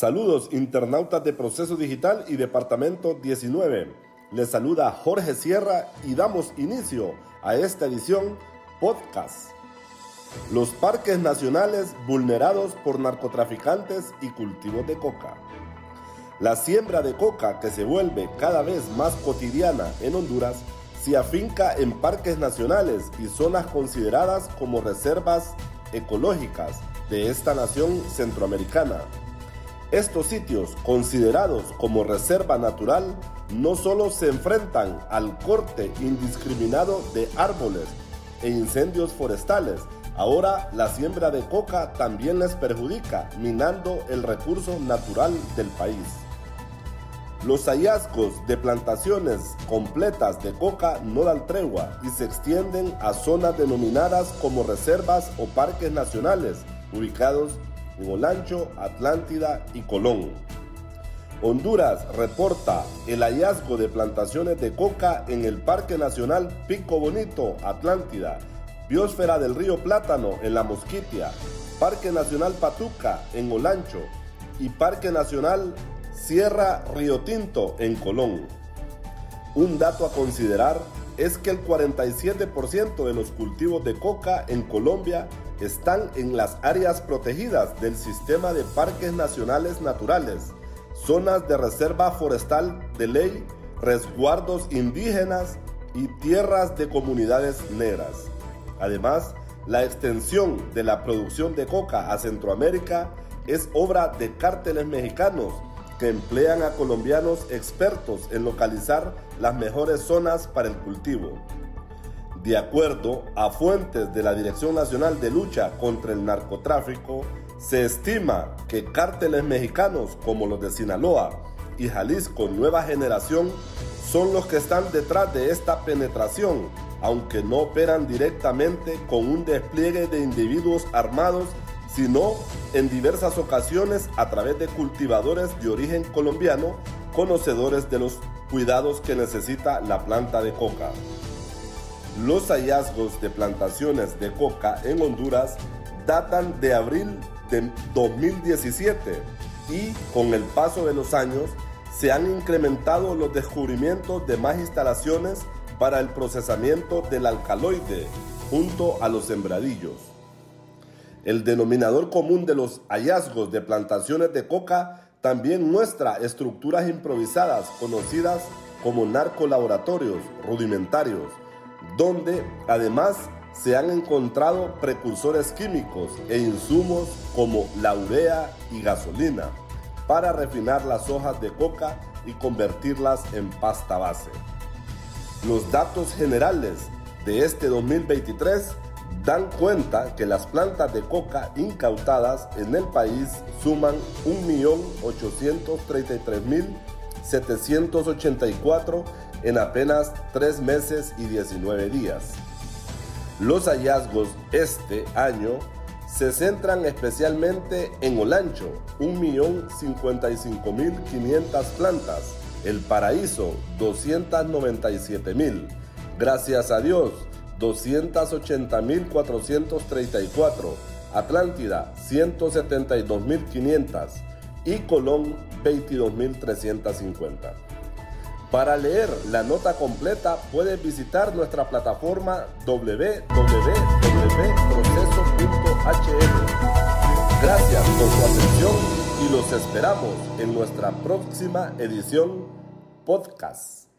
Saludos internautas de Proceso Digital y Departamento 19. Les saluda Jorge Sierra y damos inicio a esta edición podcast. Los parques nacionales vulnerados por narcotraficantes y cultivos de coca. La siembra de coca que se vuelve cada vez más cotidiana en Honduras se afinca en parques nacionales y zonas consideradas como reservas ecológicas de esta nación centroamericana estos sitios, considerados como reserva natural, no solo se enfrentan al corte indiscriminado de árboles e incendios forestales, ahora la siembra de coca también les perjudica, minando el recurso natural del país. Los hallazgos de plantaciones completas de coca no dan tregua y se extienden a zonas denominadas como reservas o parques nacionales, ubicados Olancho, Atlántida y Colón. Honduras reporta el hallazgo de plantaciones de coca en el Parque Nacional Pico Bonito, Atlántida, Biosfera del Río Plátano en La Mosquitia, Parque Nacional Patuca en Olancho y Parque Nacional Sierra Río Tinto en Colón. Un dato a considerar es que el 47% de los cultivos de coca en Colombia están en las áreas protegidas del sistema de parques nacionales naturales, zonas de reserva forestal de ley, resguardos indígenas y tierras de comunidades negras. Además, la extensión de la producción de coca a Centroamérica es obra de cárteles mexicanos que emplean a colombianos expertos en localizar las mejores zonas para el cultivo. De acuerdo a fuentes de la Dirección Nacional de Lucha contra el Narcotráfico, se estima que cárteles mexicanos como los de Sinaloa y Jalisco Nueva Generación son los que están detrás de esta penetración, aunque no operan directamente con un despliegue de individuos armados, sino en diversas ocasiones a través de cultivadores de origen colombiano, conocedores de los cuidados que necesita la planta de coca. Los hallazgos de plantaciones de coca en Honduras datan de abril de 2017 y con el paso de los años se han incrementado los descubrimientos de más instalaciones para el procesamiento del alcaloide junto a los sembradillos. El denominador común de los hallazgos de plantaciones de coca también muestra estructuras improvisadas conocidas como narcolaboratorios rudimentarios donde además se han encontrado precursores químicos e insumos como la urea y gasolina para refinar las hojas de coca y convertirlas en pasta base. Los datos generales de este 2023 dan cuenta que las plantas de coca incautadas en el país suman 1.833.784 en apenas 3 meses y 19 días. Los hallazgos este año se centran especialmente en Olancho, 1.055.500 plantas, El Paraíso, 297.000, Gracias a Dios, 280.434, Atlántida, 172.500 y Colón, 22.350. Para leer la nota completa puedes visitar nuestra plataforma www.proceso.hl. Gracias por su atención y los esperamos en nuestra próxima edición podcast.